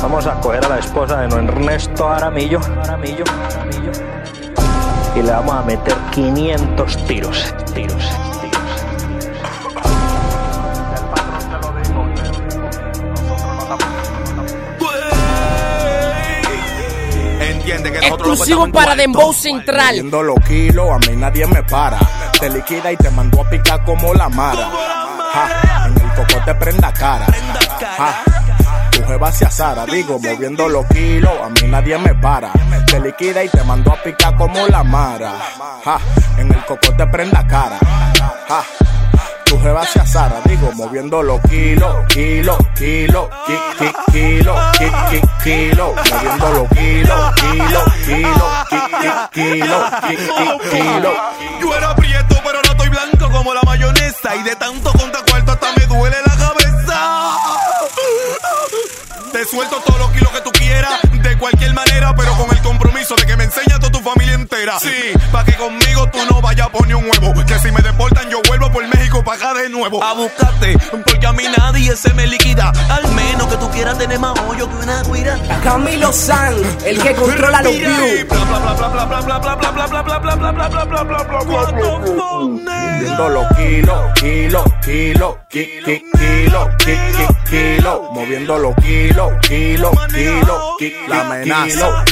Vamos a coger a la esposa de don Ernesto Aramillo, Aramillo, Aramillo, y le vamos a meter 500 tiros, tiros, tiros. El patrón te lo dijo, nosotros no Entiende que nosotros Exclusivo lo para Dembow. Central. Viendo los kilos, a mí nadie me para. Te liquida y te mandó a picar como la mara. Ja, en el cocote prenda cara. Ja, jeva hacia Sara, digo, moviendo los kilos, a mí nadie me para. Te liquida y te mandó a picar como la mara. Ja, en el cocote prenda cara. Ja, tu jeva hacia Sara, digo, moviendo los kilos, kilos, kilos, ki, ki, kilos, ki, ki, kilos, moviendo los kilos, kilos, kilos, ki, ki, kilos, ki, ki, kilos. Yo era prieto, pero no estoy blanco como la mayonesa. Y de tanto Te suelto todos los kilos que tú quieras, de cualquier manera, pero con el compromiso de que me tu familia entera. Sí, pa' que conmigo tú no vayas a poner un huevo. Que si me deportan, yo vuelvo por México pa' acá de nuevo. A buscarte, porque a mí nadie se me liquida. Al menos que tú quieras tener más hoyo que una guira. Camilo San, el que controla los views. Moviendo los kilos, kilos, kilos, ki, ki, kilos, ki, ki, kilos, moviendo los kilos, kilos, kilos, ki, la amenaza.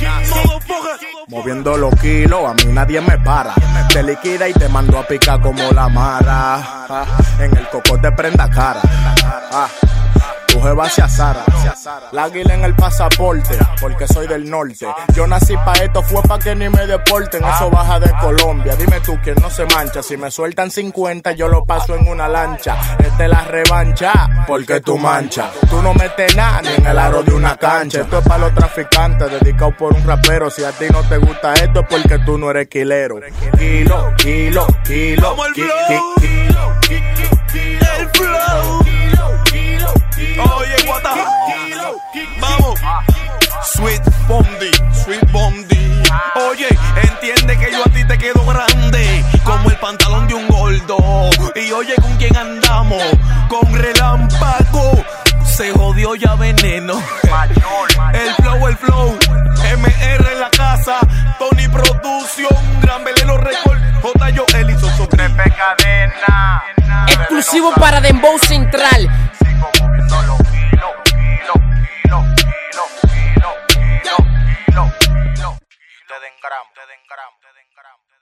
Moviendo los kilos, a mí nadie me para. Te liquida y te mando a picar como la mara. En el cocote prenda cara. Ah, jeva hacia Sara. La águila en el pasaporte, porque soy del norte. Yo nací pa' esto, fue pa' que ni me deporten. Eso baja de Colombia. Dime tú quién no se mancha. Si me sueltan 50, yo lo paso en una lancha. Esta es la revancha, porque tú mancha. Tú no metes nada ni en el aro de una cancha. Esto es para los traficantes, dedicado por un rapero. Si a ti no te gusta esto, es porque tú no eres quilero. Kilo, kilo, kilo, Como el ki- flow. ki- kilo, Bondi, Sweet Bondi. Oye, entiende que yo a ti te quedo grande, como el pantalón de un gordo. Y oye, ¿con quién andamos? Con relámpago. Se jodió ya veneno. El flow, el flow. MR en la casa. Tony Production. Gran Velero Record. J. Yo Ellison. Exclusivo para Dembow Central. encaramos. Te encaramos.